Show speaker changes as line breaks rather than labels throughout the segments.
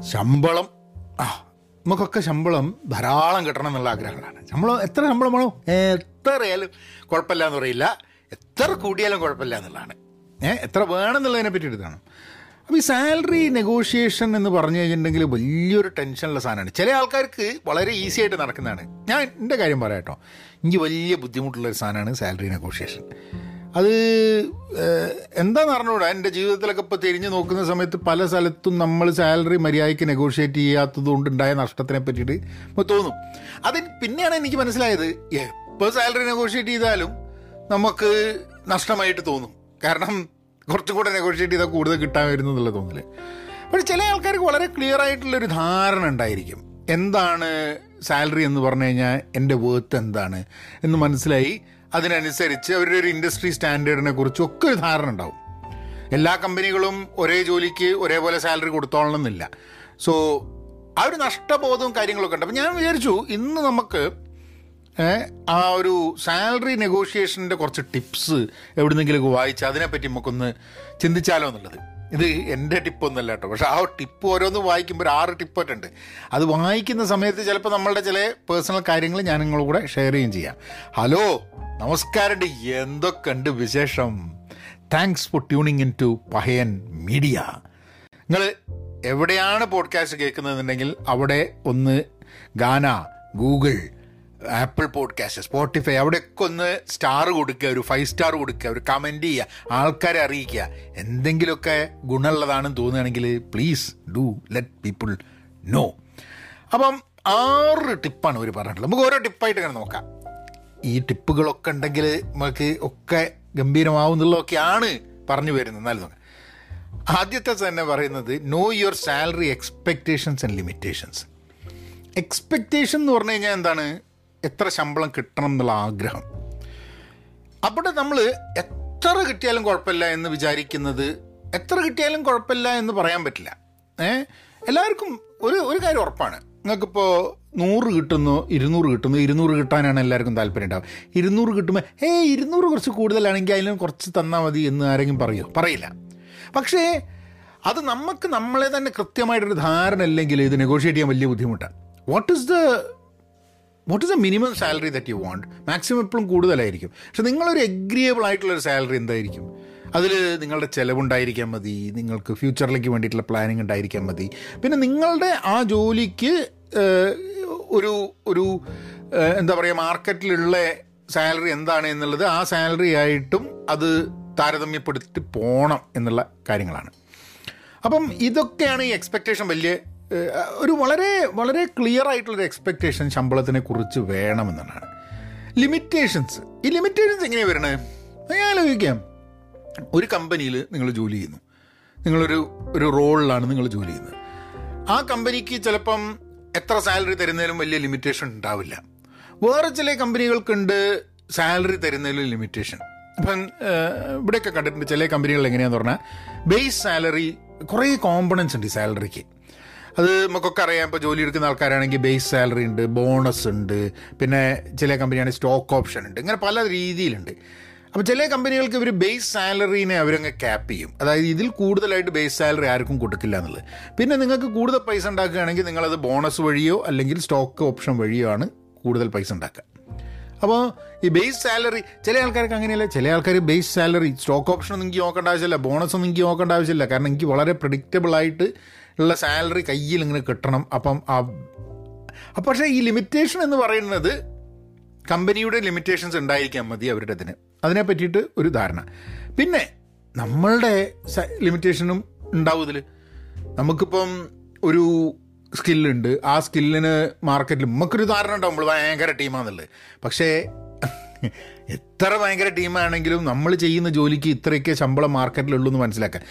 ശമ്പളം. ആ നമുക്കൊക്കെ ശമ്പളം ധാരാളം കിട്ടണം എന്നുള്ള ആഗ്രഹങ്ങളാണ്. ശമ്പളം എത്ര ശമ്പളം വേണോ? എത്രയായാലും കുഴപ്പമില്ല എന്ന് പറയില്ല. എത്ര കൂടിയാലും കുഴപ്പമില്ല എന്നുള്ളതാണ്. ഏഹ് എത്ര വേണം എന്നുള്ളതിനെ പറ്റി എടുത്താണ്. അപ്പോൾ ഈ സാലറി നെഗോഷിയേഷൻ എന്ന് പറഞ്ഞു കഴിഞ്ഞിട്ടുണ്ടെങ്കിൽ വലിയൊരു ടെൻഷനുള്ള സാധനമാണ്. ചില ആൾക്കാർക്ക് വളരെ ഈസി ആയിട്ട് നടക്കുന്നതാണ്. ഞാൻ എന്റെ കാര്യം പറയാം കേട്ടോ. എനിക്ക് വലിയ ബുദ്ധിമുട്ടുള്ള ഒരു സാധനമാണ് സാലറി നെഗോഷിയേഷൻ. അത് എന്താണെന്ന് അറിഞ്ഞൂടാ? എന്റെ ജീവിതത്തിലൊക്കെ ഇപ്പോൾ തിരിഞ്ഞു നോക്കുന്ന സമയത്ത് പല സ്ഥലത്തും നമ്മൾ സാലറി മര്യാദയ്ക്ക് നെഗോഷിയേറ്റ് ചെയ്യാത്തത് കൊണ്ടുണ്ടായ നഷ്ടത്തിനെ പറ്റിയിട്ട് തോന്നും. അത് പിന്നെയാണ് എനിക്ക് മനസ്സിലായത്. എപ്പോൾ സാലറി നെഗോഷിയേറ്റ് ചെയ്താലും നമുക്ക് നഷ്ടമായിട്ട് തോന്നും. കാരണം കുറച്ചും കൂടെ നെഗോഷിയേറ്റ് ചെയ്താൽ കൂടുതൽ കിട്ടാൻ വരുന്നു എന്നുള്ള പക്ഷെ ചില ആൾക്കാർക്ക് വളരെ ക്ലിയർ ആയിട്ടുള്ളൊരു ധാരണ ഉണ്ടായിരിക്കും. എന്താണ് സാലറി എന്ന് പറഞ്ഞു കഴിഞ്ഞാൽ എന്റെ വേർത്ത് എന്താണ് എന്ന് മനസ്സിലായി. അതിനനുസരിച്ച് അവരുടെ ഒരു ഇൻഡസ്ട്രി സ്റ്റാൻഡേർഡിനെ കുറിച്ചും ഒക്കെ ഒരു ധാരണ ഉണ്ടാവും. എല്ലാ കമ്പനികളും ഒരേ ജോലിക്ക് ഒരേപോലെ സാലറി കൊടുത്തോളണം എന്നില്ല സോ ആ ഒരു നഷ്ടബോധവും കാര്യങ്ങളൊക്കെ ഉണ്ട്. അപ്പം ഞാൻ വിചാരിച്ചു ഇന്ന് നമുക്ക് ആ ഒരു സാലറി നെഗോഷിയേഷന്റെ കുറച്ച് ടിപ്സ് എവിടുന്നെങ്കിലൊക്കെ വായിച്ച് അതിനെപ്പറ്റി നമുക്കൊന്ന് ചിന്തിച്ചാലോ എന്നുള്ളത്. ഇത് എന്റെ ടിപ്പൊന്നുമല്ല കേട്ടോ. പക്ഷെ ആ ടിപ്പ് ഓരോന്ന് വായിക്കുമ്പോൾ ഒരു ആറ് ടിപ്പൊക്കെ ഉണ്ട്. അത് വായിക്കുന്ന സമയത്ത് ചിലപ്പോൾ നമ്മളുടെ ചില പേഴ്സണൽ കാര്യങ്ങൾ ഞാൻ നിങ്ങളുടെ കൂടെ ഷെയർ ചെയ്യുകയും ചെയ്യാം. ഹലോ നമസ്കാരം എന്തൊക്കെയുണ്ട് വിശേഷം? Thanks for tuning in to Pahayan media നിങ്ങൾ എവിടെയാണ് പോഡ്കാസ്റ്റ് കേൾക്കുന്നതെന്നുണ്ടെങ്കിൽ അവിടെ ഒന്ന് ഗാന ഗൂഗിൾ ആപ്പിൾ പോഡ്കാസ്റ്റ് സ്പോട്ടിഫൈ അവിടെയൊക്കെ ഒന്ന് സ്റ്റാർ കൊടുക്കുക ഒരു ഫൈവ് സ്റ്റാർ കൊടുക്കുക ഒരു കമന്റ് ചെയ്യുക ആൾക്കാരെ അറിയിക്കുക. എന്തെങ്കിലുമൊക്കെ ഗുണമുള്ളതാണെന്ന് തോന്നുകയാണെങ്കിൽ please do let people know അപ്പം ആറ് ടിപ്പാണ് ഒരു പറഞ്ഞിട്ടുള്ളത്. നമുക്ക് ഓരോ ടിപ്പായിട്ട് ഇങ്ങനെ നോക്കാം. ഈ ടിപ്പുകളൊക്കെ ഉണ്ടെങ്കിൽ നമുക്ക് ഒക്കെ ഗംഭീരമാവും എന്നുള്ളതൊക്കെയാണ് പറഞ്ഞു വരുന്നത്. നോക്കാം. ആദ്യത്തെ തന്നെ പറയുന്നത് know your salary expectations and limitations expectation എന്ന് പറഞ്ഞു കഴിഞ്ഞാൽ എന്താണ്? എത്ര ശമ്പളം കിട്ടണം എന്നുള്ള ആഗ്രഹം. അവിടെ നമ്മൾ എത്ര കിട്ടിയാലും കുഴപ്പമില്ല എന്ന് വിചാരിക്കുന്നത് എത്ര കിട്ടിയാലും കുഴപ്പമില്ല എന്ന് പറയാൻ പറ്റില്ല. ഏ? എല്ലാവർക്കും ഒരു ഒരു കാര്യം ഉറപ്പാണ്. നിങ്ങൾക്കിപ്പോൾ നൂറ് കിട്ടുന്നു ഇരുന്നൂറ് കിട്ടുന്നു ഇരുന്നൂറ് കിട്ടാനാണ് എല്ലാവർക്കും താല്പര്യം ഉണ്ടാവും ഇരുന്നൂറ് കിട്ടുമ്പോൾ ഏ ഇരുന്നൂറ് കുറച്ച് കൂടുതലാണെങ്കിൽ അതിലും കുറച്ച് തന്നാൽ മതി എന്ന് ആരെങ്കിലും പറയുമോ പറയില്ല. പക്ഷേ അത് നമുക്ക് നമ്മളെ തന്നെ കൃത്യമായിട്ടൊരു ധാരണ ഇല്ലെങ്കിൽ ഇത് നെഗോഷിയേറ്റ് ചെയ്യാൻ വലിയ ബുദ്ധിമുട്ടാണ്. What is the what is the minimum salary that you want maximum എപ്പോഴും കൂടുതലായിരിക്കും. പക്ഷെ നിങ്ങളൊരു എഗ്രിയബിൾ ആയിട്ടുള്ളൊരു സാലറി എന്തായിരിക്കും? അതിൽ നിങ്ങളുടെ ചിലവുണ്ടായിരിക്കാൻ മതി നിങ്ങൾക്ക് ഫ്യൂച്ചറിലേക്ക് വേണ്ടിയിട്ടുള്ള പ്ലാനിങ് ഉണ്ടായിരിക്കാൻ മതി. പിന്നെ നിങ്ങളുടെ ആ ജോലിക്ക് ഒരു ഒരു എന്താ പറയുക മാർക്കറ്റിലുള്ള സാലറി എന്താണ് എന്നുള്ളത് ആ സാലറി ആയിട്ടും അത് താരതമ്യപ്പെടുത്തി പോകണം എന്നുള്ള കാര്യങ്ങളാണ്. അപ്പം ഇതൊക്കെയാണ് ഈ എക്സ്പെക്റ്റേഷൻ വലിയ ഒരു വളരെ വളരെ ക്ലിയർ ആയിട്ടുള്ളൊരു എക്സ്പെക്റ്റേഷൻ ശമ്പളത്തിനെ കുറിച്ച് വേണമെന്നാണ് ലിമിറ്റേഷൻസ് ഈ ലിമിറ്റേഷൻസ് എങ്ങനെയാണ് വരണേ? ഞാൻ ആലോചിക്കാം. ഒരു കമ്പനിയിൽ നിങ്ങൾ ജോലി ചെയ്യുന്നു. നിങ്ങളൊരു ഒരു റോളിലാണ് നിങ്ങൾ ജോലി ചെയ്യുന്നത്. ആ കമ്പനിക്ക് ചിലപ്പം എത്ര സാലറി തരുന്നതിലും വലിയ ലിമിറ്റേഷൻ ഉണ്ടാവില്ല. വേറെ ചില കമ്പനികൾക്കുണ്ട് സാലറി തരുന്നതിലും ലിമിറ്റേഷൻ അപ്പം ഇവിടെയൊക്കെ കണ്ടിട്ടുണ്ട് ചില കമ്പനികൾ എങ്ങനെയാന്ന് പറഞ്ഞാൽ ബേസ് സാലറി കുറേ കോമ്പണൻസ് ഉണ്ട് ഈ സാലറിക്ക് അത് നമുക്കൊക്കെ അറിയാം ഇപ്പോൾ ജോലി എടുക്കുന്ന ആൾക്കാരാണെങ്കിൽ ബേസ് സാലറി ഉണ്ട് ബോണസ് ഉണ്ട് പിന്നെ ചില കമ്പനിയാണെങ്കിൽ സ്റ്റോക്ക് ഓപ്ഷൻ ഉണ്ട് ഇങ്ങനെ പല രീതിയിലുണ്ട്. അപ്പോൾ ചില കമ്പനികൾക്ക് ഇവർ ബേസ് സാലറീനെ അവരങ്ങ് ക്യാപ്പ് ചെയ്യും. അതായത് ഇതിൽ കൂടുതലായിട്ട് ബേസ് സാലറി ആർക്കും കൊടുക്കില്ല എന്നുള്ളത്. പിന്നെ നിങ്ങൾക്ക് കൂടുതൽ പൈസ ഉണ്ടാക്കുകയാണെങ്കിൽ നിങ്ങളത് ബോണസ് വഴിയോ അല്ലെങ്കിൽ സ്റ്റോക്ക് ഓപ്ഷൻ വഴിയോ ആണ് കൂടുതൽ പൈസ ഉണ്ടാക്കുക. അപ്പോൾ ഈ ബേസ് സാലറി ചില ആൾക്കാർക്ക് അങ്ങനെയല്ല. ചില ആൾക്കാർ ബേസ് സാലറി സ്റ്റോക്ക് ഓപ്ഷൻ എനിക്ക് നോക്കേണ്ട ആവശ്യമില്ല. ബോണസ് ഒന്നും എനിക്ക് നോക്കേണ്ട ആവശ്യമില്ല. കാരണം എനിക്ക് വളരെ പ്രഡിക്റ്റബിളായിട്ട് ഉള്ള സാലറി കയ്യിൽ ഇങ്ങനെ കിട്ടണം. അപ്പം ആ പക്ഷേ ഈ ലിമിറ്റേഷൻ എന്ന് പറയുന്നത് കമ്പനിയുടെ ലിമിറ്റേഷൻസ് ഉണ്ടായിരിക്കാൻ മതി അവരുടെ അതിന് അതിനെ പറ്റിയിട്ട് ഒരു ധാരണ. പിന്നെ നമ്മളുടെ ലിമിറ്റേഷനും ഉണ്ടാവും നമുക്കിപ്പം ഒരു സ്കില്ലുണ്ട് ആ സ്കില്ലിന് മാർക്കറ്റിൽ നമുക്കൊരു ധാരണ ഉണ്ടാവും. നമ്മൾ ഭയങ്കര ടീമാണെന്നുള്ളത് പക്ഷേ എത്ര ഭയങ്കര ടീമാണെങ്കിലും നമ്മൾ ചെയ്യുന്ന ജോലിക്ക് ഇത്രയൊക്കെ ശമ്പളം മാർക്കറ്റിലുള്ളൂ എന്ന് മനസ്സിലാക്കാൻ.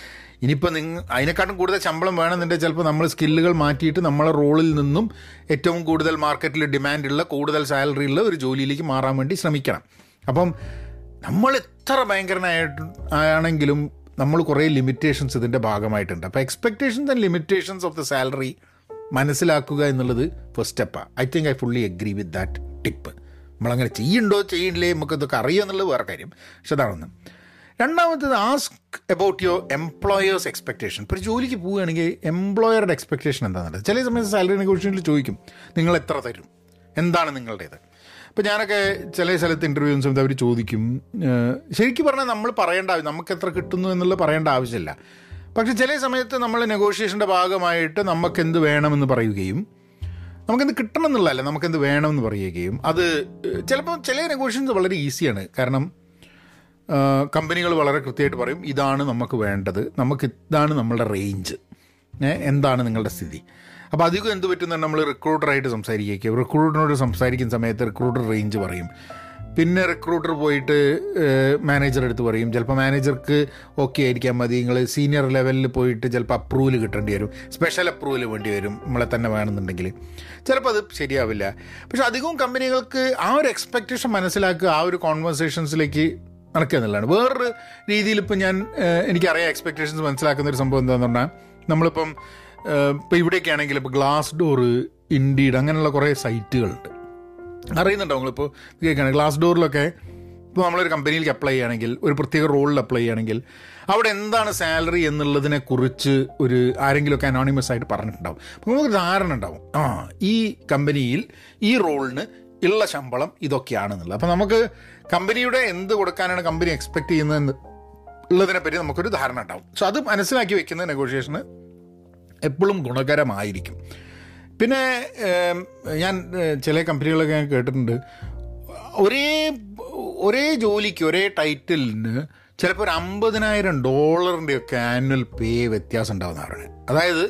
ഇനിയിപ്പോൾ നിങ്ങൾ അതിനെക്കാട്ടും കൂടുതൽ ശമ്പളം വേണമെന്നുണ്ടെങ്കിൽ ചിലപ്പോൾ നമ്മൾ സ്കില്ലുകൾ മാറ്റിയിട്ട് നമ്മളെ റോളിൽ നിന്നും ഏറ്റവും കൂടുതൽ മാർക്കറ്റിൽ ഡിമാൻഡുള്ള കൂടുതൽ സാലറി ഉള്ള ഒരു ജോലിയിലേക്ക് മാറാൻ വേണ്ടി ശ്രമിക്കണം. അപ്പം നമ്മൾ എത്ര ഭയങ്കരനായിട്ട് ആണെങ്കിലും നമ്മൾ കുറേ ലിമിറ്റേഷൻസ് ഇതിന്റെ ഭാഗമായിട്ടുണ്ട്. അപ്പോൾ expectations and limitations of the salary മനസ്സിലാക്കുക എന്നുള്ളത് ഫസ്റ്റ് സ്റ്റെപ്പാണ് I think I fully agree with that tip നമ്മളങ്ങനെ ചെയ്യണ്ടോ ചെയ്യണ്ടേ നമുക്ക് ഇതൊക്കെ അറിയുക എന്നുള്ളത് വേറെ കാര്യം. പക്ഷെ അതാണെന്ന് രണ്ടാമത്തേത് ask about your employers expectation ഇപ്പോൾ ഒരു ജോലിക്ക് പോവുകയാണെങ്കിൽ എംപ്ലോയറുടെ എക്സ്പെക്ടേഷൻ എന്താണെന്നുള്ളത്. ചില സമയത്ത് സാലറി നെഗോഷിയേഷനിൽ ചോദിക്കും നിങ്ങൾ എത്ര തരും? എന്താണ് നിങ്ങളുടേത്? ഇപ്പോൾ ഞാനൊക്കെ ചില സ്ഥലത്ത് ഇന്റർവ്യൂ ചെയ്യുന്ന സമയത്ത് അവർ ചോദിക്കും ശരിക്കും പറഞ്ഞാൽ നമ്മൾ പറയേണ്ട ആവശ്യം നമുക്ക് എത്ര കിട്ടുന്നു എന്നുള്ളത് പറയേണ്ട ആവശ്യമില്ല. പക്ഷെ ചില സമയത്ത് നമ്മൾ നെഗോഷിയേഷന്റെ ഭാഗമായിട്ട് നമുക്കെന്ത് വേണമെന്ന് പറയുകയും നമുക്കെന്ത് കിട്ടണം എന്നുള്ളതല്ല നമുക്കെന്ത് വേണമെന്ന് പറയുകയും അത് ചിലപ്പോൾ ചില നെഗോഷിയേഷൻസ് വളരെ ഈസിയാണ് കാരണം കമ്പനികൾ വളരെ കൃത്യമായിട്ട് പറയും ഇതാണ് നമുക്ക് വേണ്ടത് നമുക്ക് ഇതാണ് നമ്മളുടെ റേഞ്ച് എന്താണ് നിങ്ങളുടെ സ്ഥിതി? അപ്പോൾ അധികം എന്ത് പറ്റുന്ന നമ്മൾ റിക്രൂട്ടറായിട്ട് സംസാരിക്കുക റിക്രൂട്ടറിനോട് സംസാരിക്കുന്ന സമയത്ത് റിക്രൂട്ടർ റേഞ്ച് പറയും. പിന്നെ റിക്രൂട്ടർ പോയിട്ട് മാനേജർ അടുത്ത് പറയും. ചിലപ്പോൾ മാനേജർക്ക് ഓക്കെ ആയിരിക്കാൻ മതി. നിങ്ങൾ സീനിയർ ലെവലിൽ പോയിട്ട് ചിലപ്പോൾ അപ്രൂവൽ കിട്ടേണ്ടി വരും. സ്പെഷ്യൽ അപ്രൂവൽ വേണ്ടി വരും. നമ്മളെ തന്നെ വേണമെന്നുണ്ടെങ്കിൽ ചിലപ്പോൾ അത് ശരിയാവില്ല. പക്ഷെ അധികവും കമ്പനികൾക്ക് ആ ഒരു എക്സ്പെക്റ്റേഷൻ മനസ്സിലാക്കുക ആ ഒരു കോൺവെർസേഷൻസിലേക്ക് നടക്കുക എന്നുള്ളതാണ്. വേറൊരു രീതിയിൽ ഇപ്പം ഞാൻ എനിക്കറിയാം എക്സ്പെക്റ്റേഷൻസ് മനസ്സിലാക്കുന്ന ഒരു സംഭവം എന്താണെന്ന് പറഞ്ഞാൽ നമ്മളിപ്പം ഏഹ്, ഇപ്പം ഇവിടെയൊക്കെ ആണെങ്കിൽ ഇപ്പോൾ ഗ്ലാസ് ഡോറ് ഇൻഡീഡ് അങ്ങനെയുള്ള കുറേ സൈറ്റുകളുണ്ട്. അറിയുന്നുണ്ടോ നിങ്ങളിപ്പോൾ കേൾക്കുകയാണ് ഗ്ലാസ് ഡോറിലൊക്കെ ഇപ്പോൾ നമ്മളൊരു കമ്പനിയിലേക്ക് അപ്ലൈ ചെയ്യുകയാണെങ്കിൽ ഒരു പ്രത്യേക റോളിൽ അപ്ലൈ ചെയ്യുകയാണെങ്കിൽ അവിടെ എന്താണ് സാലറി എന്നുള്ളതിനെ കുറിച്ച് ഒരു ആരെങ്കിലുമൊക്കെ അനോണിമസ് ആയിട്ട് പറഞ്ഞിട്ടുണ്ടാവും. അപ്പോൾ നമുക്ക് ധാരണ ഉണ്ടാവും. ആ ഈ കമ്പനിയിൽ ഈ റോളിന് ഉള്ള ശമ്പളം ഇതൊക്കെയാണെന്നുള്ളത്. അപ്പോൾ നമുക്ക് കമ്പനിയുടെ എന്ത് കൊടുക്കാനാണ് കമ്പനി എക്സ്പെക്ട് ചെയ്യുന്നത് ഉള്ളതിനെപ്പറ്റി നമുക്കൊരു ധാരണ ഉണ്ടാവും. സോ അത് മനസ്സിലാക്കി വെക്കുന്ന നെഗോഷിയേഷന് എപ്പോഴും ഗുണകരമായിരിക്കും. പിന്നെ ഞാൻ ചില കമ്പനികളൊക്കെ ഞാൻ കേട്ടിട്ടുണ്ട്. ഒരേ ഒരേ ജോലിക്ക് ഒരേ ടൈറ്റിലിന് ചിലപ്പോൾ ഒരു അമ്പതിനായിരം ഡോളറിന്റെ ഒക്കെ ആനുവൽ പേ വ്യത്യാസം ഉണ്ടാകുന്നവരാണ് അതായത്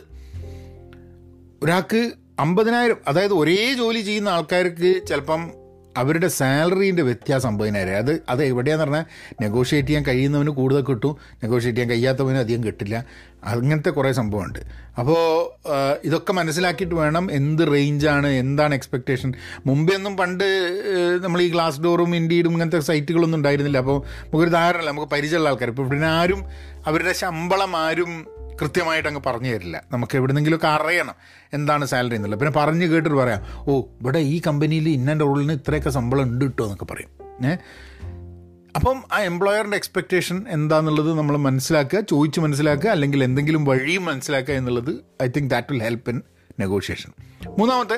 ഒരാൾക്ക് അമ്പതിനായിരം അതായത് ഒരേ ജോലി ചെയ്യുന്ന ആൾക്കാർക്ക് ചിലപ്പം അവരുടെ സാലറീന്റെ വ്യത്യാസം അമ്പതിനായിരം അത് അത് എവിടെയാന്ന് പറഞ്ഞാൽ നെഗോഷിയേറ്റ് ചെയ്യാൻ കഴിയുന്നവന് കൂടുതൽ കിട്ടും നെഗോഷിയേറ്റ് ചെയ്യാൻ കഴിയാത്തവന് അധികം കിട്ടില്ല. അങ്ങനത്തെ കുറേ സംഭവമുണ്ട്. അപ്പോൾ ഇതൊക്കെ മനസ്സിലാക്കിയിട്ട് വേണം എന്ത് റേഞ്ചാണ് എന്താണ് എക്സ്പെക്റ്റേഷൻ മുമ്പേ ഒന്നും പണ്ട് നമ്മൾ ഈ ഗ്ലാസ് ഡോറും ഇൻഡീഡും ഇങ്ങനത്തെ സൈറ്റുകളൊന്നും ഉണ്ടായിരുന്നില്ല. അപ്പോൾ നമുക്കൊരു ധാരണ നമുക്ക് പരിചയമുള്ള ആൾക്കാർ ഇപ്പോൾ ഇവിടെ ആരും അവരുടെ ശമ്പളം ആരും കൃത്യമായിട്ട് അങ്ങ് പറഞ്ഞു തരില്ല. നമുക്ക് എവിടെന്നെങ്കിലുമൊക്കെ അറിയണം എന്താണ് സാലറി എന്നുള്ളത്. പിന്നെ പറഞ്ഞു കേട്ടിട്ട് പറയാം ഓ ഇവിടെ ഈ കമ്പനിയിൽ ഇന്നന്റെ റോളിന് ഇത്രയൊക്കെ ശമ്പളം ഉണ്ട് കിട്ടുമോ എന്നൊക്കെ പറയും. ഏ? അപ്പം ആ എംപ്ലോയറിന്റെ എക്സ്പെക്റ്റേഷൻ എന്താണെന്നുള്ളത് നമ്മൾ മനസ്സിലാക്കുക ചോദിച്ച് മനസ്സിലാക്കുക അല്ലെങ്കിൽ എന്തെങ്കിലും വഴിയും മനസ്സിലാക്കുക എന്നുള്ളത് I think that will help in negotiation മൂന്നാമത്തെ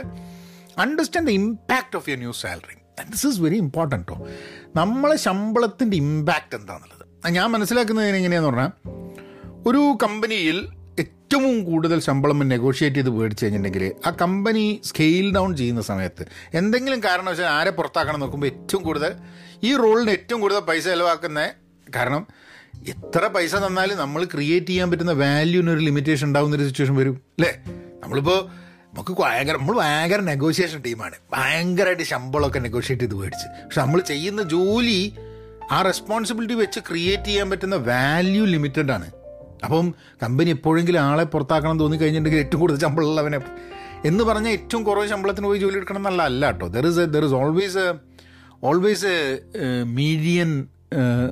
understand the impact of your new salary this is very important കേട്ടോ നമ്മളെ ശമ്പളത്തിന്റെ ഇമ്പാക്റ്റ് എന്താണെന്നുള്ളത് ഞാൻ മനസ്സിലാക്കുന്നത് എങ്ങനെയാണെന്ന് പറഞ്ഞാൽ ഒരു കമ്പനിയിൽ ഏറ്റവും കൂടുതൽ ശമ്പളം നെഗോഷിയേറ്റ് ചെയ്ത് മേടിച്ച് കഴിഞ്ഞിട്ടുണ്ടെങ്കിൽ ആ കമ്പനി സ്കെയിൽ ഡൗൺ ചെയ്യുന്ന സമയത്ത് എന്തെങ്കിലും കാരണവശാൽ ആരെ പുറത്താക്കണം നോക്കുമ്പോൾ ഏറ്റവും കൂടുതൽ ഈ റോളിന് ഏറ്റവും കൂടുതൽ പൈസ ചിലവാക്കുന്ന കാരണം എത്ര പൈസ തന്നാലും നമ്മൾ ക്രിയേറ്റ് ചെയ്യാൻ പറ്റുന്ന വാല്യൂവിന് ഒരു ലിമിറ്റേഷൻ ഉണ്ടാകുന്ന ഒരു സിറ്റുവേഷൻ വരും അല്ലേ? നമ്മളിപ്പോൾ നമുക്ക് ഭയങ്കര നമ്മൾ ഭയങ്കര നെഗോഷിയേഷൻ ടീമാണ് ഭയങ്കരമായിട്ട് ശമ്പളമൊക്കെ നെഗോഷിയേറ്റ് ചെയ്ത് മേടിച്ച്. പക്ഷെ നമ്മൾ ചെയ്യുന്ന ജോലി ആ റെസ്പോൺസിബിലിറ്റി വെച്ച് ക്രിയേറ്റ് ചെയ്യാൻ പറ്റുന്ന വാല്യൂ ലിമിറ്റഡ് ആണ്. അപ്പം കമ്പനി എപ്പോഴെങ്കിലും ആളെ പുറത്താക്കണം തോന്നി കഴിഞ്ഞിട്ടുണ്ടെങ്കിൽ ഏറ്റവും കൂടുതൽ ശമ്പളമുള്ളവനെ എന്ന് പറഞ്ഞാൽ ഏറ്റവും കുറവ് ശമ്പളത്തിന് പോയി ജോലി എടുക്കണം എന്നല്ല അല്ല കേട്ടോ there is there is always always median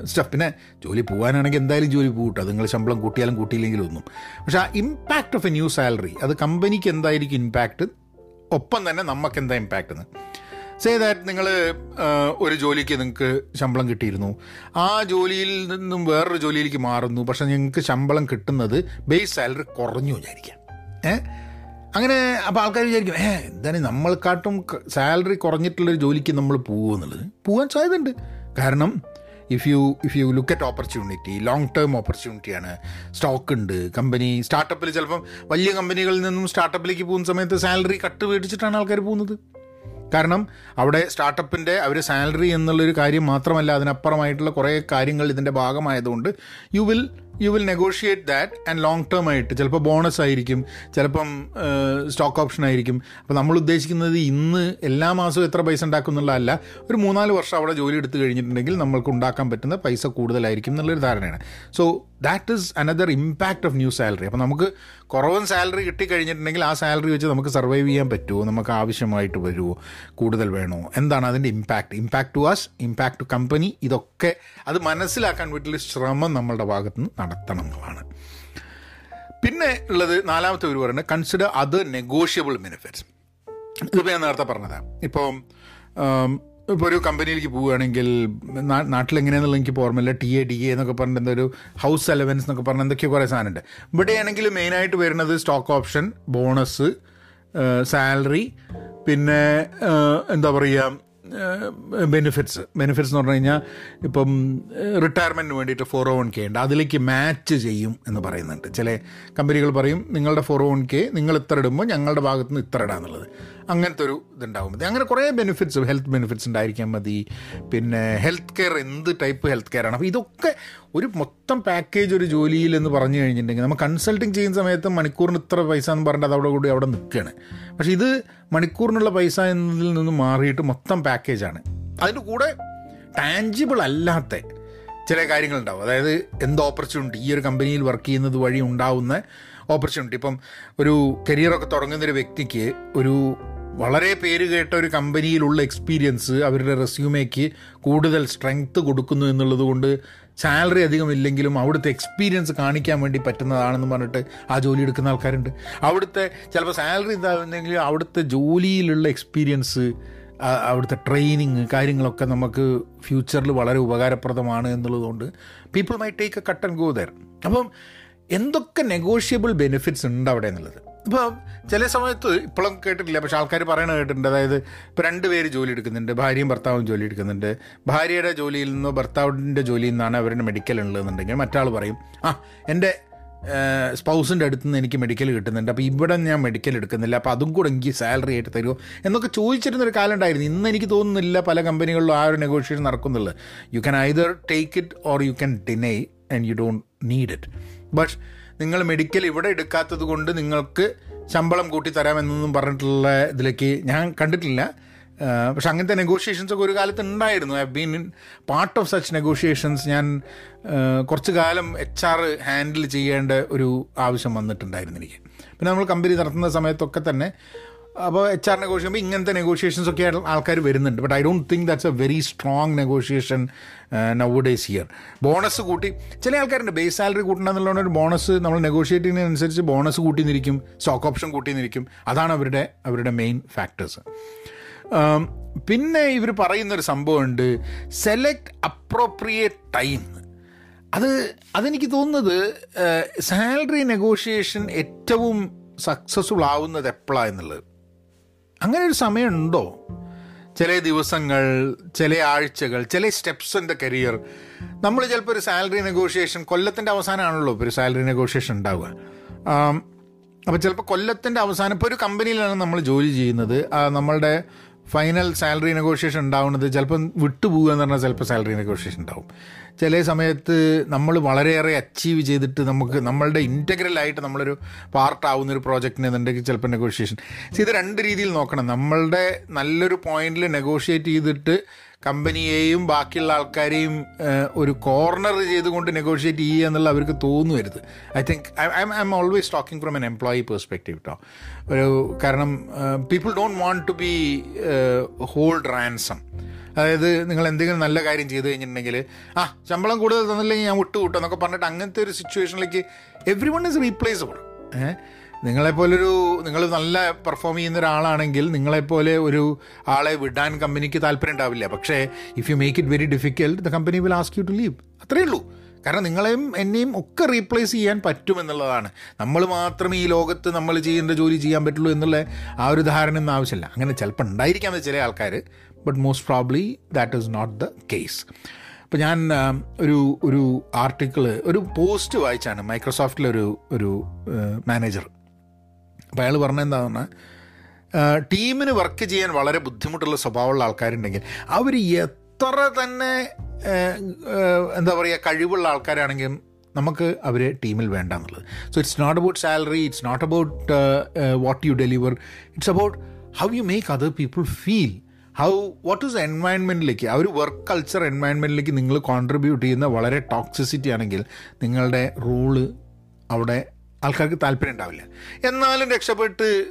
stuff പിന്നെ ജോലി പോകാനാണെങ്കിൽ എന്തായാലും ജോലി പോകട്ടോ നിങ്ങൾ ശമ്പളം കൂട്ടിയാലും കൂട്ടിയില്ലെങ്കിലും ഒന്നും. പക്ഷേ ആ impact of a new salary അത് കമ്പനിക്ക് എന്തായിരിക്കും ഇമ്പാക്റ്റ് ഒപ്പം തന്നെ നമുക്ക് എന്താ ഇമ്പാക്റ്റ് എന്ന് സേ ദാറ്റ് നിങ്ങൾ ഒരു ജോലിക്ക് നിങ്ങൾക്ക് ശമ്പളം കിട്ടിയിരുന്നു. ആ ജോലിയിൽ നിന്നും വേറൊരു ജോലിയിലേക്ക് മാറുന്നു. പക്ഷെ നിങ്ങൾക്ക് ശമ്പളം കിട്ടുന്നത് ബേസ് സാലറി കുറഞ്ഞു വിചാരിക്കാം ഏ? അങ്ങനെ അപ്പോൾ ആൾക്കാർ വിചാരിക്കും ഏ എന്താണ് നമ്മൾക്കാട്ടും സാലറി കുറഞ്ഞിട്ടുള്ളൊരു ജോലിക്ക് നമ്മൾ പോകുമെന്നുള്ളത് പോകാൻ സാധ്യതയുണ്ട്. കാരണം if you if you look at opportunity long term ഓപ്പർച്യൂണിറ്റിയാണ് stock ഉണ്ട് കമ്പനി സ്റ്റാർട്ടപ്പിൽ ചിലപ്പം വലിയ കമ്പനികളിൽ നിന്നും സ്റ്റാർട്ടപ്പിലേക്ക് പോകുന്ന സമയത്ത് സാലറി കട്ട് മേടിച്ചിട്ടാണ് ആൾക്കാർ പോകുന്നത്. കാരണം അവിടെ സ്റ്റാർട്ടപ്പിന്റെ അവർ സാലറി എന്നുള്ളൊരു കാര്യം മാത്രമല്ല അതിനപ്പുറമായിട്ടുള്ള കുറേ കാര്യങ്ങൾ ഇതിന്റെ ഭാഗമായതുകൊണ്ട് you will you will negotiate that and long term ആയിട്ട്. ചിലപ്പോൾ ബോണസ് ആയിരിക്കും ചിലപ്പം സ്റ്റോക്ക് ഓപ്ഷൻ ആയിരിക്കും. അപ്പോൾ നമ്മൾ ഉദ്ദേശിക്കുന്നത് ഇന്ന് എല്ലാ മാസവും എത്ര പൈസ ഉണ്ടാക്കും എന്നുള്ളതല്ല ഒരു മൂന്നാൽ വർഷം അവിടെ ജോലി എടുത്തു കഴിഞ്ഞിട്ടുണ്ടെങ്കിൽ നമ്മൾക്ക് ഉണ്ടാക്കാൻ പറ്റുന്ന പൈസ കൂടുതലായിരിക്കും എന്നുള്ളൊരു ധാരണയാണ്. So that is another impact of new salary അപ്പോൾ നമുക്ക് കുറവൻ സാലറി കിട്ടിക്കഴിഞ്ഞിട്ടുണ്ടെങ്കിൽ ആ സാലറി വെച്ച് നമുക്ക് സർവൈവ് ചെയ്യാൻ പറ്റുമോ നമുക്ക് ആവശ്യമായിട്ട് വരുമോ കൂടുതൽ വേണോ? എന്താണ് അതിന്റെ impact impact to us impact to company ഇതൊക്കെ അത് മനസ്സിലാക്കാൻ വേണ്ടിയുള്ള ശ്രമം നമ്മളുടെ ഭാഗത്ത് നിന്ന് നടത്തണം എന്നുള്ളതാണ് പിന്നെ ഉള്ളത് നാലാമത്തെ ഒരു പറയുന്നത് കൺസിഡർ അതർ നെഗോഷ്യബിൾ ബെനിഫിറ്റ്സ് ഇതിപ്പോൾ ഞാൻ നേരത്തെ പറഞ്ഞതാണ് ഇപ്പോൾ ഇപ്പോൾ ഒരു കമ്പനിയിലേക്ക് പോവുകയാണെങ്കിൽ നാട്ടിലെങ്ങനെയാണെന്നുള്ള എനിക്ക് ഓർമ്മയില്ല. ടി എ ഡി എ എന്നൊക്കെ പറഞ്ഞിട്ട് എന്തൊരു ഹൗസ് അലവൻസ് എന്നൊക്കെ പറഞ്ഞ എന്തൊക്കെയോ കുറേ സാധനമുണ്ട്. ഇവിടെയാണെങ്കിൽ മെയിനായിട്ട് വരുന്നത് സ്റ്റോക്ക് ഓപ്ഷൻ ബോണസ് സാലറി പിന്നെ എന്താ പറയുക ബെനിഫിറ്റ്സ് ബെനിഫിറ്റ്സ് എന്ന് പറഞ്ഞു കഴിഞ്ഞാൽ ഇപ്പം റിട്ടയർമെന്റിന് വേണ്ടിയിട്ട് ഫോർ ഓ വൺ കെ ഉണ്ട്. അതിലേക്ക് മാച്ച് ചെയ്യും എന്ന് പറയുന്നുണ്ട്. ചില കമ്പനികൾ പറയും നിങ്ങളുടെ ഫോർ ഓ വൺ കെ നിങ്ങൾ ഇത്ര ഇടുമ്പോൾ ഞങ്ങളുടെ ഭാഗത്തുനിന്ന് ഇത്ര ഇടാന്നുള്ളത്. അങ്ങനത്തെ ഒരു ഇതുണ്ടാവും. മതി അങ്ങനെ കുറേ ബെനിഫിറ്റ്സ് ഹെൽത്ത് ബെനിഫിറ്റ്സ് ഉണ്ടായിരിക്കാൻ മതി. പിന്നെ ഹെൽത്ത് കെയർ എന്ത് ടൈപ്പ് ഹെൽത്ത് കെയർ ആണ്? അപ്പോൾ ഇതൊക്കെ ഒരു മൊത്തം പാക്കേജ് ഒരു ജോലിയിൽ എന്ന് പറഞ്ഞു കഴിഞ്ഞിട്ടുണ്ടെങ്കിൽ നമ്മൾ കൺസൾട്ടിങ് ചെയ്യുന്ന സമയത്ത് മണിക്കൂറിന് ഇത്ര പൈസ എന്ന് പറഞ്ഞിട്ട് അതവിടെ കൂടി അവിടെ നിൽക്കുകയാണ്. പക്ഷേ ഇത് മണിക്കൂറിനുള്ള പൈസ എന്നതിൽ നിന്ന് മാറിയിട്ട് മൊത്തം പാക്കേജാണ് അതിന്റെ കൂടെ ടാഞ്ചിബിൾ അല്ലാത്ത ചില കാര്യങ്ങളുണ്ടാവും. അതായത് എന്ത് ഓപ്പർച്യൂണിറ്റി ഈ ഒരു കമ്പനിയിൽ വർക്ക് ചെയ്യുന്നത് വഴി ഉണ്ടാവുന്ന ഓപ്പർച്യൂണിറ്റി ഇപ്പം ഒരു കരിയറൊക്കെ തുടങ്ങുന്ന ഒരു വ്യക്തിക്ക് ഒരു വളരെ പേര് കേട്ട ഒരു കമ്പനിയിലുള്ള എക്സ്പീരിയൻസ് അവരുടെ റെസ്യൂമേക്ക് കൂടുതൽ സ്ട്രെങ്ത് കൊടുക്കുന്നു എന്നുള്ളത് കൊണ്ട് സാലറി അധികം ഇല്ലെങ്കിലും അവിടുത്തെ എക്സ്പീരിയൻസ് കാണിക്കാൻ വേണ്ടി പറ്റുന്നതാണെന്ന് പറഞ്ഞിട്ട് ആ ജോലി എടുക്കുന്ന ആൾക്കാരുണ്ട്. അവിടുത്തെ ചിലപ്പോൾ സാലറി ഇതാകുന്നെങ്കിൽ അവിടുത്തെ ജോലിയിലുള്ള എക്സ്പീരിയൻസ് അവിടുത്തെ ട്രെയിനിങ് കാര്യങ്ങളൊക്കെ നമുക്ക് ഫ്യൂച്ചറിൽ വളരെ ഉപകാരപ്രദമാണ് എന്നുള്ളതുകൊണ്ട് people my take a cut and go there അപ്പം എന്തൊക്കെ നെഗോഷ്യബിൾ ബെനിഫിറ്റ്സ് ഉണ്ട് അവിടെ എന്നുള്ളത്? ഇപ്പം ചില സമയത്ത് ഇപ്പോഴും കേട്ടിട്ടില്ല പക്ഷെ ആൾക്കാർ പറയണ കേട്ടിട്ടുണ്ട്. അതായത് ഇപ്പോൾ രണ്ട് പേര് ജോലി എടുക്കുന്നുണ്ട്. ഭാര്യയും ഭർത്താവും ജോലി എടുക്കുന്നുണ്ട്. ഭാര്യയുടെ ജോലിയിൽ നിന്നോ ഭർത്താവിന്റെ ജോലിയിൽ നിന്നാണ് അവരുടെ മെഡിക്കൽ ഉള്ളതെന്നുണ്ടെങ്കിൽ മറ്റാൾ പറയും ആ എന്റെ സ്പൗസിന്റെ അടുത്ത് നിന്ന് എനിക്ക് മെഡിക്കൽ കിട്ടുന്നുണ്ട്. അപ്പോൾ ഇവിടെ ഞാൻ മെഡിക്കൽ എടുക്കുന്നില്ല. അപ്പോൾ അതും കൂടെ എനിക്ക് സാലറി ആയിട്ട് തരുമോ എന്നൊക്കെ ചോദിച്ചിരുന്നൊരു കാലം ഉണ്ടായിരുന്നു. ഇന്ന് എനിക്ക് തോന്നുന്നില്ല പല കമ്പനികളിലും ആ ഒരു negotiation നടക്കുന്നുള്ളത്. You can either take it or you can deny and you don't need it but നിങ്ങൾ മെഡിക്കൽ ഇവിടെ എടുക്കാത്തത് കൊണ്ട് നിങ്ങൾക്ക് ശമ്പളം കൂട്ടി തരാമെന്നൊന്നും പറഞ്ഞിട്ടുള്ള ഇതിലേക്ക് ഞാൻ കണ്ടിട്ടില്ല. പക്ഷെ അങ്ങനത്തെ നെഗോഷിയേഷൻസ് ഒക്കെ ഒരു കാലത്ത് ഉണ്ടായിരുന്നു. I been in part of such negotiations ഞാൻ കുറച്ച് കാലം എച്ച് ആർ ഹാൻഡിൽ ചെയ്യേണ്ട ഒരു ആവശ്യം വന്നിട്ടുണ്ടായിരുന്നു എനിക്ക്. പിന്നെ നമ്മൾ കമ്പനി നടത്തുന്ന സമയത്തൊക്കെ തന്നെ അപ്പോൾ എച്ച് ആർ ചെയ്യുമ്പോൾ ഇങ്ങനത്തെ നെഗോഷിയേഷൻസ് ഒക്കെ ആൾക്കാർ വരുന്നുണ്ട്. But I don't think that's a very strong negotiation now days year bonus കൂട്ടി. ചില ആൾക്കാരുണ്ട്. ബേസ് സാലറി കൂട്ടണമെന്നുള്ള ഒരു ബോണസ് നമ്മൾ നെഗോഷിയേറ്റ് ചെയ്യുന്നതിനനുസരിച്ച് ബോണസ് കൂട്ടിന്നിരിക്കും. സ്റ്റോക്ക് ഓപ്ഷൻ കൂട്ടിന്നിരിക്കും. അതാണ് അവരുടെ അവരുടെ മെയിൻ ഫാക്ടേഴ്സ് ആം, പിന്നെ ഇവർ പറയുന്നൊരു സംഭവമുണ്ട്. സെലക്ട് അപ്രോപ്രിയേറ്റ് ടൈം അത് അതെനിക്ക് തോന്നുന്നത് സാലറി നെഗോഷിയേഷൻ ഏറ്റവും സക്സസ്ഫുൾ ആവുന്നത് എപ്പോഴാണ് എന്നുള്ളത്. അങ്ങനെ ഒരു സമയമുണ്ടോ? ചില ദിവസങ്ങൾ ചില ആഴ്ചകൾ ചില സ്റ്റെപ്സ് ഇൻ കരിയർ നമ്മൾ ചിലപ്പോൾ ഒരു സാലറി നെഗോഷിയേഷൻ കൊല്ലത്തിന്റെ അവസാനമാണല്ലോ ഇപ്പോൾ ഒരു സാലറി നെഗോഷിയേഷൻ ഉണ്ടാവുക. അപ്പോൾ ചിലപ്പോൾ കൊല്ലത്തിന്റെ അവസാനം ഇപ്പോൾ ഒരു കമ്പനിയിലാണ് നമ്മൾ ജോലി ചെയ്യുന്നത്. നമ്മളുടെ ഫൈനൽ സാലറി നെഗോഷിയേഷൻ ഉണ്ടാവുന്നത് ചിലപ്പം വിട്ടുപോകുക എന്ന് പറഞ്ഞാൽ ചിലപ്പോൾ സാലറി നെഗോഷിയേഷൻ ഉണ്ടാവും. ചില സമയത്ത് നമ്മൾ വളരെയേറെ അച്ചീവ് ചെയ്തിട്ട് നമുക്ക് നമ്മളുടെ ഇന്റഗ്രലായിട്ട് നമ്മളൊരു പാർട്ടാവുന്ന ഒരു പ്രോജക്റ്റിന് എന്നുണ്ടെങ്കിൽ ചിലപ്പോൾ നെഗോഷിയേഷൻ ഇത് രണ്ട് രീതിയിൽ നോക്കണം. നമ്മളുടെ നല്ലൊരു പോയിന്റിൽ നെഗോഷിയേറ്റ് ചെയ്തിട്ട് കമ്പനിയെയും ബാക്കിയുള്ള ആൾക്കാരെയും ഒരു കോർണർ ചെയ്തുകൊണ്ട് നെഗോഷിയേറ്റ് ചെയ്യുക എന്നുള്ള അവർക്ക് തോന്നുവരുത്. I think I I am always talking from an employee perspective കേട്ടോ ഒരു കാരണം people don't want to be hold ransom അതായത് നിങ്ങൾ എന്തെങ്കിലും നല്ല കാര്യം ചെയ്തു കഴിഞ്ഞിട്ടുണ്ടെങ്കിൽ ആ ശമ്പളം കൂടുതൽ തന്നില്ലെങ്കിൽ ഞാൻ വിട്ടു വിട്ടു എന്നൊക്കെ പറഞ്ഞിട്ട് അങ്ങനത്തെ ഒരു സിറ്റുവേഷനിലേക്ക് എവ്രി വൺ ഇസ് റീപ്ലേസബിൾ ഏഹ് നിങ്ങളെപ്പോലൊരു നിങ്ങൾ നല്ല പെർഫോം ചെയ്യുന്ന ഒരാളാണെങ്കിൽ നിങ്ങളെപ്പോലെ ഒരു ആളെ വിടാൻ കമ്പനിക്ക് താല്പര്യം ഉണ്ടാവില്ല. പക്ഷേ if you make it very difficult the company will ask you to leave അത്രയേ ഉള്ളൂ. കാരണം നിങ്ങളെയും എന്നെയും ഒക്കെ റീപ്ലേസ് ചെയ്യാൻ പറ്റുമെന്നുള്ളതാണ് നമ്മൾ മാത്രമേ ഈ ലോകത്ത് നമ്മൾ ചെയ്യേണ്ട ജോലി ചെയ്യാൻ പറ്റുള്ളൂ എന്നുള്ള ആ ഒരു ധാരണയൊന്നും ആവശ്യമില്ല. അങ്ങനെ ചിലപ്പോൾ ഉണ്ടായിരിക്കാം ചില ആൾക്കാർ but most probably that is not the case അപ്പോൾ ഞാൻ ഒരു ഒരു ആർട്ടിക്കിൾ ഒരു പോസ്റ്റ് വായിച്ചാണ്. മൈക്രോസോഫ്റ്റിലൊരു ഒരു മാനേജർ അപ്പോൾ അയാൾ പറഞ്ഞ പറഞ്ഞാൽ ടീമിന് വർക്ക് ചെയ്യാൻ വളരെ ബുദ്ധിമുട്ടുള്ള സ്വഭാവമുള്ള ആൾക്കാരുണ്ടെങ്കിൽ അവർ എത്ര തന്നെ എന്താ പറയുക കഴിവുള്ള ആൾക്കാരാണെങ്കിലും നമുക്ക് അവർ ടീമിൽ വേണ്ട എന്നുള്ളത്. So it's not about salary it's not about what you deliver it's about how you make other people feel how what is എൻവയൺമെന്റിലേക്ക് ആ ഒരു വർക്ക് കൾച്ചർ എൻവയൺമെന്റിലേക്ക് നിങ്ങൾ കോൺട്രിബ്യൂട്ട് ചെയ്യുന്ന വളരെ ടോക്സിസിറ്റി ആണെങ്കിൽ നിങ്ങളുടെ റൂൾ അവിടെ ആൾക്കാർക്ക് താല്പര്യം ഉണ്ടാവില്ല. എന്നാലും രക്ഷപ്പെട്ട്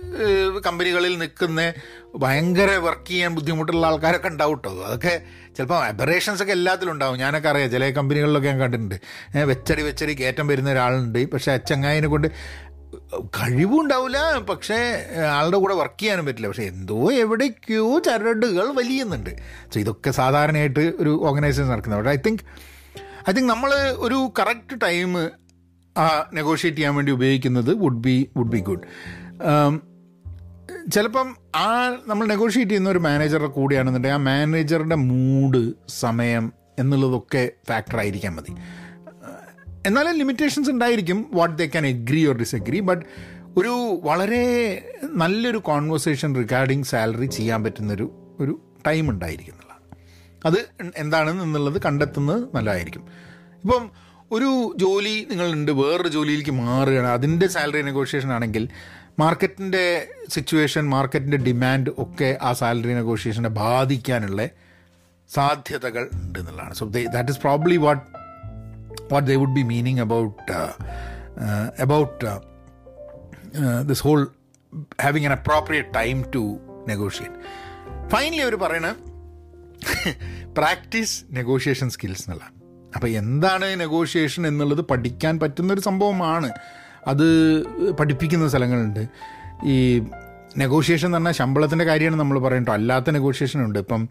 കമ്പനികളിൽ നിൽക്കുന്ന ഭയങ്കര വർക്ക് ചെയ്യാൻ ബുദ്ധിമുട്ടുള്ള ആൾക്കാരൊക്കെ ഉണ്ടാവും കേട്ടോ അതൊക്കെ ചിലപ്പോൾ അബറേഷൻസ് ഒക്കെ എല്ലാത്തിലും ഉണ്ടാവും. ഞാനൊക്കെ അറിയാം ചില കമ്പനികളിലൊക്കെ ഞാൻ കണ്ടിട്ടുണ്ട്. വെച്ചടി വെച്ചടി കയറ്റം വരുന്ന ഒരാളുണ്ട്. പക്ഷേ അച്ചങ്ങായിനെ കൊണ്ട് കൊണ്ട് കഴിവുണ്ടാവില്ല. പക്ഷേ ആളുടെ കൂടെ വർക്ക് ചെയ്യാനും പറ്റില്ല. പക്ഷേ എന്തോ എവിടേക്കോ ചരടുകൾ വലിയുന്നുണ്ട്. സോ ഇതൊക്കെ സാധാരണയായിട്ട് ഒരു ഓർഗനൈസേഷൻ നടക്കുന്നത്. പക്ഷേ ഐ തിങ്ക് ഐ തിങ്ക് നമ്മൾ ഒരു കറക്റ്റ് ടൈം നെഗോഷിയേറ്റ് ചെയ്യാൻ വേണ്ടി ഉപയോഗിക്കുന്നത് would be would be good ചിലപ്പം ആ നമ്മൾ നെഗോഷിയേറ്റ് ചെയ്യുന്ന ഒരു മാനേജറുടെ കൂടെയാണെന്നുണ്ടെങ്കിൽ ആ മാനേജറുടെ മൂഡ് സമയം എന്നുള്ളതൊക്കെ ഫാക്ടർ ആയിരിക്കാൻ മതി. എന്നാലും ലിമിറ്റേഷൻസ് ഉണ്ടായിരിക്കും what they can agree or disagree but ഒരു വളരെ നല്ലൊരു കോൺവെർസേഷൻ റിഗാർഡിങ് സാലറി ചെയ്യാൻ പറ്റുന്നൊരു ഒരു ടൈം ഉണ്ടായിരിക്കും എന്നുള്ളതാണ്. അത് എന്താണെന്നുള്ളത് കണ്ടെത്തുന്നത് നല്ലതായിരിക്കും. ഇപ്പം ഒരു ജോലി നിങ്ങളുണ്ട് വേറൊരു ജോലിയിലേക്ക് മാറുകയാണ്. അതിന്റെ സാലറി നെഗോഷിയേഷൻ ആണെങ്കിൽ മാർക്കറ്റിന്റെ സിറ്റുവേഷൻ മാർക്കറ്റിന്റെ ഡിമാൻഡ് ഒക്കെ ആ സാലറി നെഗോഷിയേഷനെ ബാധിക്കാനുള്ള സാധ്യതകൾ ഉണ്ട് എന്നുള്ളതാണ്. So that is probably what what they would be meaning about about this whole having an whole time to negotiate. Finally അവർ പറയണ പ്രാക്ടീസ് നെഗോഷിയേഷൻ സ്കിൽസ് എന്നുള്ള അപ്പോൾ എന്താണ് നെഗോഷിയേഷൻ എന്നുള്ളത് പഠിക്കാൻ പറ്റുന്നൊരു സംഭവമാണ്. അത് പഠിപ്പിക്കുന്ന സ്ഥലങ്ങളുണ്ട്. ഈ നെഗോഷിയേഷൻ എന്ന് പറഞ്ഞാൽ ശമ്പളത്തിന്റെ കാര്യമാണ് നമ്മൾ പറയുന്നത് അല്ലാത്ത നെഗോഷിയേഷൻ ഉണ്ട്. ഇപ്പം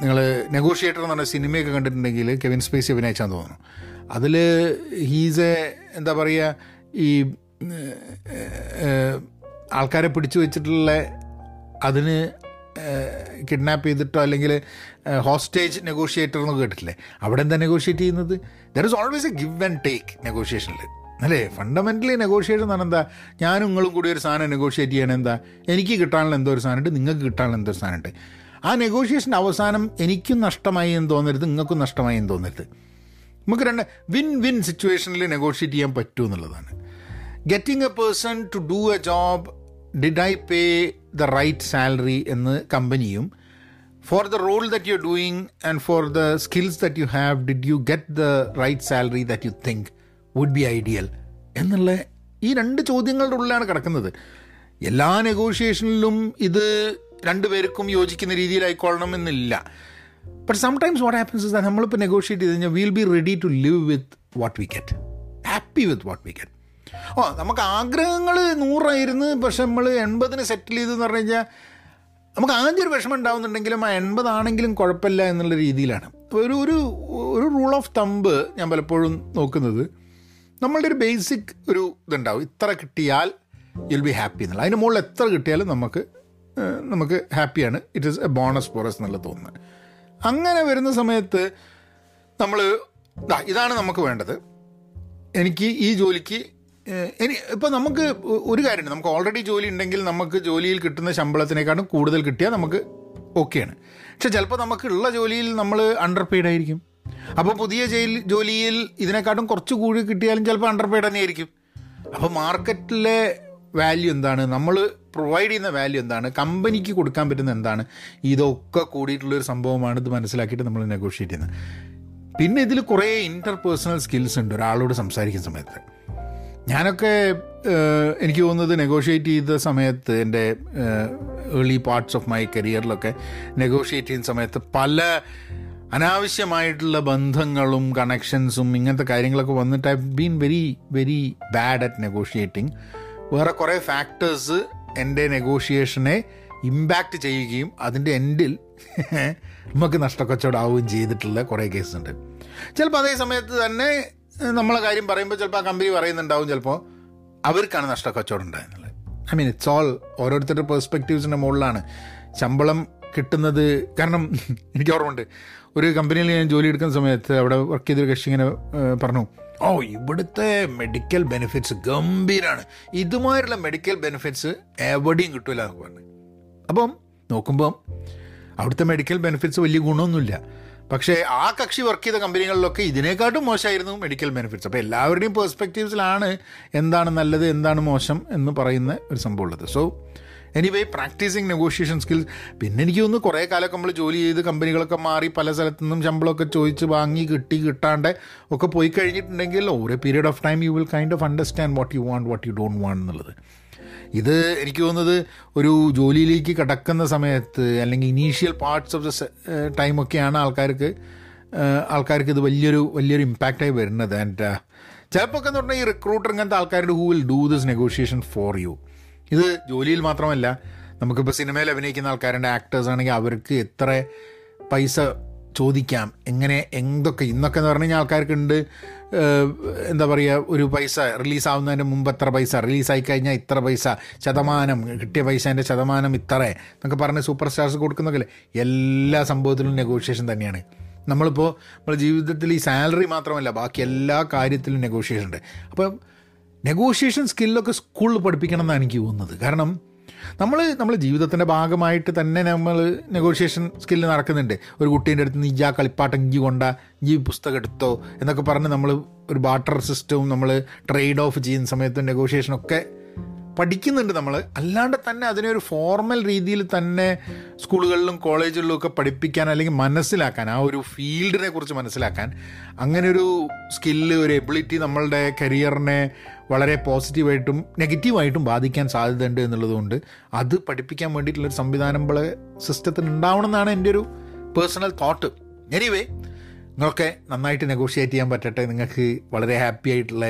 നിങ്ങൾ നെഗോഷിയേറ്റർ എന്ന് പറഞ്ഞ സിനിമയൊക്കെ കണ്ടിട്ടുണ്ടെങ്കിൽ കെവിൻ സ്പേസി അഭിനയിച്ചാന്ന് തോന്നുന്നു. അതിൽ ഹീസ് എ എന്താ പറയുക ഈ ആൾക്കാരെ പിടിച്ചു വെച്ചിട്ടുള്ള അതിന് കിഡ്നാപ്പ് ചെയ്തിട്ടോ അല്ലെങ്കിൽ ഹോസ്റ്റേജ് നെഗോഷിയേറ്റർ എന്ന് കേട്ടിട്ടില്ലേ? അവിടെ എന്താ നെഗോഷിയേറ്റ് ചെയ്യുന്നത്? There is always a give and take നെഗോഷിയേഷനിൽ അല്ലേ? ഫണ്ടമെന്റലി നെഗോഷിയേഷൻ എന്ന് എന്താ? ഞാനും നിങ്ങളും കൂടി ഒരു സാധനം നെഗോഷിയേറ്റ് ചെയ്യണം എന്താ? എനിക്ക് കിട്ടാനുള്ള എന്തോ ഒരു സാധനമുണ്ട് നിങ്ങൾക്ക് കിട്ടാനുള്ള എന്തോ ഒരു സാധനമുണ്ട്. ആ നെഗോഷിയേഷൻ അവസാനം എനിക്കും നഷ്ടമായി എന്ന് തോന്നരുത് നിങ്ങൾക്കും നഷ്ടമായി എന്ന് തോന്നരുത്. നമുക്ക് രണ്ട് വിൻ വിൻ സിറ്റുവേഷനിൽ നെഗോഷിയേറ്റ് ചെയ്യാൻ പറ്റൂ എന്നുള്ളതാണ്. Getting a person to do a job did I pay the right salary എന്ന് കമ്പനിയും for the role that you doing and for the skills that you have did you get the right salary that you think would be ideal എന്നുള്ള ഈ രണ്ട് ചോദ്യങ്ങളുടെ ഉള്ളിലാണ് കിടക്കുന്നത്. എല്ലാ നെഗോഷിയേഷനിലും ഇത് രണ്ടുപേർക്കും യോജിക്കുന്ന രീതിയിലായിക്കൊള്ളണം എന്നില്ല. But sometimes what happens is നമ്മളിപ്പോൾ നെഗോഷിയേറ്റ് ചെയ്ത് കഴിഞ്ഞാൽ will be ready to live with what we get happy with what we get ഓ നമുക്ക് ആഗ്രഹങ്ങൾ നൂറായിരുന്നു പക്ഷെ നമ്മൾ എൺപതിന് സെറ്റിൽ ചെയ്തെന്ന് പറഞ്ഞു കഴിഞ്ഞാൽ നമുക്ക് ആദ്യം ഒരു വിഷമം ഉണ്ടാവുന്നുണ്ടെങ്കിലും ആ എൺപതാണെങ്കിലും കുഴപ്പമില്ല എന്നുള്ള രീതിയിലാണ്. ഒരു ഒരു ഒരു റൂൾ ഓഫ് തമ്പ് ഞാൻ പലപ്പോഴും നോക്കുന്നത്. നമ്മളുടെ ഒരു ബേസിക് ഒരു ഇതുണ്ടാവും. ഇത്ര കിട്ടിയാൽ യുൽ ബി ഹാപ്പി എന്നുള്ള. അതിന് മുകളിൽ എത്ര കിട്ടിയാലും നമുക്ക് നമുക്ക് ഹാപ്പിയാണ് it is a bonus for us എന്നുള്ള തോന്നുന്നത്. അങ്ങനെ വരുന്ന സമയത്ത് നമ്മൾ ഇതാണ് നമുക്ക് വേണ്ടത്. എനിക്ക് ഈ ജോലിക്ക് ഇനി ഇപ്പോൾ നമുക്ക് ഒരു കാര്യമുണ്ട്. നമുക്ക് ഓൾറെഡി ജോലി ഉണ്ടെങ്കിൽ നമുക്ക് ജോലിയിൽ കിട്ടുന്ന ശമ്പളത്തിനേക്കാളും കൂടുതൽ കിട്ടിയാൽ നമുക്ക് ഓക്കെയാണ്. പക്ഷെ ചിലപ്പോൾ നമുക്കുള്ള ജോലിയിൽ നമ്മൾ അണ്ടർ പെയ്ഡ് ആയിരിക്കും. അപ്പോൾ പുതിയ ജോലിയിൽ ഇതിനെക്കാട്ടും കുറച്ച് കൂടി കിട്ടിയാലും ചിലപ്പോൾ അണ്ടർ പെയ്ഡ് തന്നെ ആയിരിക്കും അപ്പോൾ മാർക്കറ്റിലെ വാല്യൂ എന്താണ്? നമ്മൾ പ്രൊവൈഡ് ചെയ്യുന്ന വാല്യൂ എന്താണ്? കമ്പനിക്ക് കൊടുക്കാൻ പറ്റുന്ന എന്താണ്? ഇതൊക്കെ കൂടിയിട്ടുള്ളൊരു സംഭവമാണ് ഇത് മനസ്സിലാക്കിയിട്ട് നമ്മൾ നെഗോഷിയേറ്റ് ചെയ്യുന്നത്. പിന്നെ ഇതിൽ കുറേ ഇന്റർപേഴ്സണൽ സ്കിൽസ് ഉണ്ട്. ഒരാളോട് സംസാരിക്കുന്ന സമയത്ത്. ഞാനൊക്കെ എനിക്ക് തോന്നുന്നത് നെഗോഷിയേറ്റ് ചെയ്ത സമയത്ത് എന്റെ ഏർലി പാർട്സ് ഓഫ് മൈ കരിയറിലൊക്കെ നെഗോഷിയേറ്റ് ചെയ്യുന്ന സമയത്ത് പല അനാവശ്യമായിട്ടുള്ള ബന്ധങ്ങളും കണക്ഷൻസും ഇങ്ങനത്തെ കാര്യങ്ങളൊക്കെ വന്നിട്ട് I been very very bad at negotiating വേറെ കുറേ ഫാക്ടേഴ്സ് എന്റെ നെഗോഷിയേഷനെ ഇമ്പാക്റ്റ് ചെയ്യുകയും അതിന്റെ എൻഡിൽ നമുക്ക് നഷ്ടക്കച്ചവടമാവുകയും ചെയ്തിട്ടുള്ള കുറേ കേസുണ്ട് ചിലപ്പോൾ അതേ സമയത്ത് തന്നെ നമ്മളെ കാര്യം പറയുമ്പോൾ ചിലപ്പോൾ ആ കമ്പനി പറയുന്നുണ്ടാവും ചിലപ്പോൾ അവർക്കാണ് നഷ്ടക്കച്ചവടം ഉണ്ടായെന്നുള്ളത് ഐ മീൻ ഇറ്റ്സ് ഓൾ ഓരോരുത്തരുടെ പെർസ്പെക്റ്റീവ്സിന്റെ മുകളിലാണ്. ശമ്പളം കിട്ടുന്നത്. കാരണം എനിക്ക് ഓർമ്മയുണ്ട്. ഒരു കമ്പനിയിൽ ഞാൻ ജോലി എടുക്കുന്ന സമയത്ത് അവിടെ വർക്ക് ചെയ്തൊരു കക്ഷി ഇങ്ങനെ പറഞ്ഞു ഓ ഇവിടുത്തെ മെഡിക്കൽ ബെനിഫിറ്റ്സ് ഗംഭീരമാണ് ഇതുമായിട്ടുള്ള മെഡിക്കൽ ബെനിഫിറ്റ്സ് എവിടെയും കിട്ടില്ല എന്ന് പറഞ്ഞു. അപ്പം നോക്കുമ്പം അവിടുത്തെ മെഡിക്കൽ ബെനിഫിറ്റ്സ് വലിയ ഗുണമൊന്നുമില്ല. പക്ഷേ ആ കക്ഷി വർക്ക് ചെയ്ത കമ്പനികളിലൊക്കെ ഇതിനേക്കാട്ടും മോശമായിരുന്നു മെഡിക്കൽ ബെനിഫിറ്റ്സ് അപ്പോൾ എല്ലാവരുടെയും പേഴ്സ്പെക്റ്റീവ്സിലാണ് എന്താണ് നല്ലത് എന്താണ് മോശം എന്ന് പറയുന്ന ഒരു സംഭവം ഉള്ളത്. So anyway practicing negotiation skills പിന്നെ എനിക്ക് തോന്നുന്നു കുറേ കാലമൊക്കെ നമ്മൾ ജോലി ചെയ്ത് കമ്പനികളൊക്കെ മാറി പല സ്ഥലത്തു നിന്നും ശമ്പളമൊക്കെ ചോദിച്ച് വാങ്ങി കിട്ടി കിട്ടാണ്ട് ഒക്കെ പോയി കഴിഞ്ഞിട്ടുണ്ടെങ്കിൽ ഓരോ period of time you will kind of understand what you want what you don't want എന്നുള്ളത്. ഇത് എനിക്ക് തോന്നുന്നത് ഒരു ജോലിയിലേക്ക് കടക്കുന്ന സമയത്ത് അല്ലെങ്കിൽ ഇനീഷ്യൽ പാർട്സ് ഓഫ് ദ ടൈമൊക്കെയാണ് ആൾക്കാർക്ക് ആൾക്കാർക്ക് ഇത് വലിയൊരു വലിയൊരു ഇമ്പാക്റ്റായി വരുന്നത്. ആൻഡ് ചിലപ്പോൾ ഒക്കെ എന്ന് പറഞ്ഞാൽ ഈ റിക്രൂട്ടർ ഇങ്ങനത്തെ ആൾക്കാരുടെ who will do this negotiation for you ഇത് ജോലിയിൽ മാത്രമല്ല നമുക്കിപ്പോൾ സിനിമയിൽ അഭിനയിക്കുന്ന ആൾക്കാരുടെ ആക്ടേഴ്സ് ആണെങ്കിൽ അവർക്ക് എത്ര പൈസ ചോദിക്കാം. എങ്ങനെ എന്തൊക്കെ ഇന്നൊക്കെ എന്ന് പറഞ്ഞു കഴിഞ്ഞാൽ ആൾക്കാർക്കുണ്ട് എന്താ പറയുക ഒരു പൈസ റിലീസാവുന്നതിന് മുമ്പ് എത്ര പൈസ റിലീസായി കഴിഞ്ഞാൽ ഇത്ര പൈസ ശതമാനം കിട്ടിയ പൈസേന്റെ ശതമാനം ഇത്ര എന്നൊക്കെ പറഞ്ഞ് സൂപ്പർ സ്റ്റാർസ് കൊടുക്കുന്നൊക്കെ എല്ലാ സംഭവത്തിലും നെഗോഷിയേഷൻ തന്നെയാണ്. നമ്മളിപ്പോൾ നമ്മുടെ ജീവിതത്തിൽ ഈ സാലറി മാത്രമല്ല ബാക്കി എല്ലാ കാര്യത്തിലും നെഗോഷിയേഷൻ ഉണ്ട്. അപ്പം നെഗോഷിയേഷൻ സ്കില്ലൊക്കെ സ്കൂളിൽ പഠിപ്പിക്കണം എന്നാണ് എനിക്ക് തോന്നുന്നത്. കാരണം നമ്മൾ നമ്മുടെ ജീവിതത്തിന്റെ ഭാഗമായിട്ട് തന്നെ നമ്മൾ നെഗോഷിയേഷൻ സ്കില്ല് നടക്കുന്നുണ്ട്. ഒരു കുട്ടീന്റെ അടുത്ത് നീ ആ കളിപ്പാട്ടം ഇഞ്ചി കൊണ്ട ഈ പുസ്തകം എടുത്തോ എന്നൊക്കെ പറഞ്ഞ് നമ്മൾ ഒരു ബാട്ടർ സിസ്റ്റവും നമ്മൾ ട്രേഡ് ഓഫ് ചെയ്യുന്ന സമയത്ത് നെഗോഷിയേഷനൊക്കെ പഠിക്കുന്നുണ്ട് നമ്മൾ അല്ലാണ്ട് തന്നെ അതിനെ ഒരു ഫോർമൽ രീതിയിൽ തന്നെ സ്കൂളുകളിലും കോളേജുകളിലും ഒക്കെ പഠിപ്പിക്കാൻ അല്ലെങ്കിൽ മനസ്സിലാക്കാൻ ആ ഒരു ഫീൽഡിനെ കുറിച്ച് മനസ്സിലാക്കാൻ അങ്ങനെ ഒരു സ്കില്ല് ഒരു എബിലിറ്റി നമ്മളുടെ കരിയറിനെ വളരെ പോസിറ്റീവായിട്ടും നെഗറ്റീവായിട്ടും ബാധിക്കാൻ സാധ്യതയുണ്ട് എന്നുള്ളതുകൊണ്ട് അത് പഠിപ്പിക്കാൻ വേണ്ടിയിട്ടുള്ളൊരു സംവിധാനം നമ്മളെ സിസ്റ്റത്തിന് ഉണ്ടാവണം എന്നാണ് എന്റെ ഒരു പേഴ്സണൽ തോട്ട് എനിവേ നിങ്ങളൊക്കെ നന്നായിട്ട് നെഗോഷിയേറ്റ് ചെയ്യാൻ പറ്റട്ടെ. നിങ്ങൾക്ക് വളരെ ഹാപ്പി ആയിട്ടുള്ള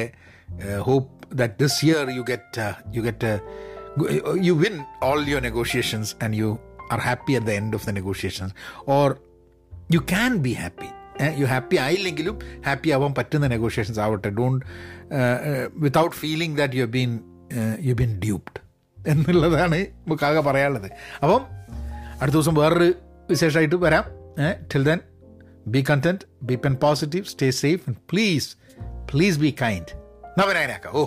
hope that this year you get you get you win all your negotiations and you are happy at the end of the negotiations or you can be happy you happy ആയില്ലെങ്കിലും happy ആവാൻ പറ്റുന്ന negotiations ആവട്ടെ. Don't without feeling that you been you been duped എന്നുള്ളതാണ് നമുക്കാകെ പറയാനുള്ളത്. അപ്പം അടുത്ത ദിവസം വേറൊരു വിശേഷമായിട്ട് വരാം. Till then be content be pen positive stay safe and please please be kind നവനായനാക്കാം oh.